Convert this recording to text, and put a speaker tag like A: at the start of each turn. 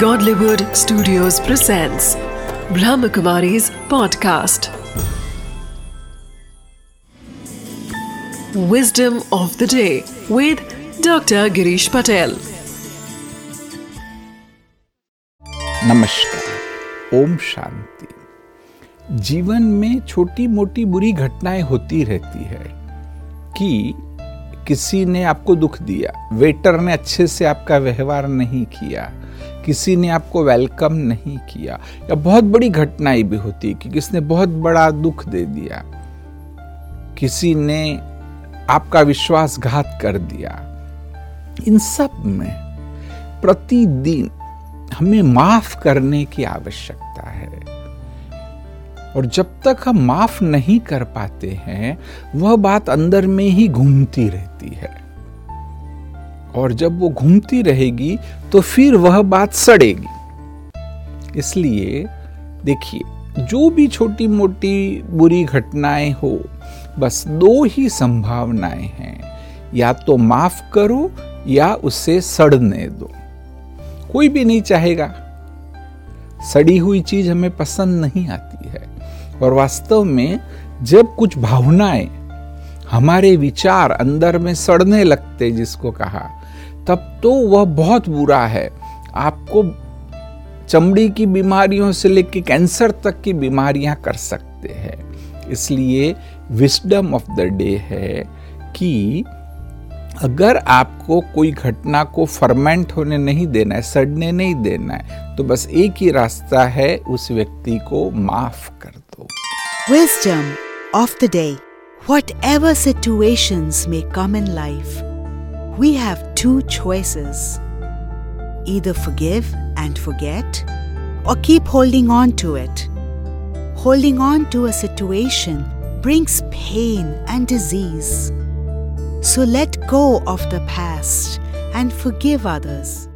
A: Godlywood Studios presents Brahmakumari's podcast. Wisdom of the day with Dr. Girish Patel.
B: नमस्कार ओम शांति जीवन में छोटी मोटी बुरी घटनाएँ होती रहती है कि किसी ने आपको दुख दिया वेटर ने अच्छे से आपका व्यवहार नहीं किया किसी ने आपको वेलकम नहीं किया। या बहुत बड़ी घटनाएँ भी होती कि किसने बहुत बड़ा दुख दे दिया। किसी ने आपका विश्वासघात कर दिया। इन सब में प्रतिदिन हमें माफ़ करने की आवश्यकता है। और जब तक हम माफ़ नहीं कर पाते हैं, वह बात अंदर में ही घूमती रहती है। और जब वो घूमती रहेगी तो फिर वह बात सड़ेगी। इसलिए देखिए, जो भी छोटी मोटी बुरी घटनाएँ हो, बस दो ही संभावनाएँ हैं। या तो माफ़ करो, या उसे सड़ने दो। कोई भी नहीं चाहेगा। सड़ी हुई चीज़ हमें पसंद नहीं आती है। और वास्तव में जब कुछ भावनाएँ हमारे विचार अंदर में सड़ने लगते जिसको कहा, तब तो वह बहुत बुरा है। आपको चमड़ी की बीमारियों से लेकर कैंसर तक की बीमारियाँ कर सकते हैं। इसलिए विस्डम ऑफ़ द डे है कि अगर आपको कोई घटना को फर्मेंट होने नहीं देना है, सड़ने नहीं देना है तो बस एक ही रास्ता है, उस व्यक्ति को माफ़ कर दो।
C: Wisdom of the day. Whatever situations may come in life, we have two choices either forgive and forget, or keep holding on to it. Holding on to a situation brings pain and disease. So let go of the past and forgive others.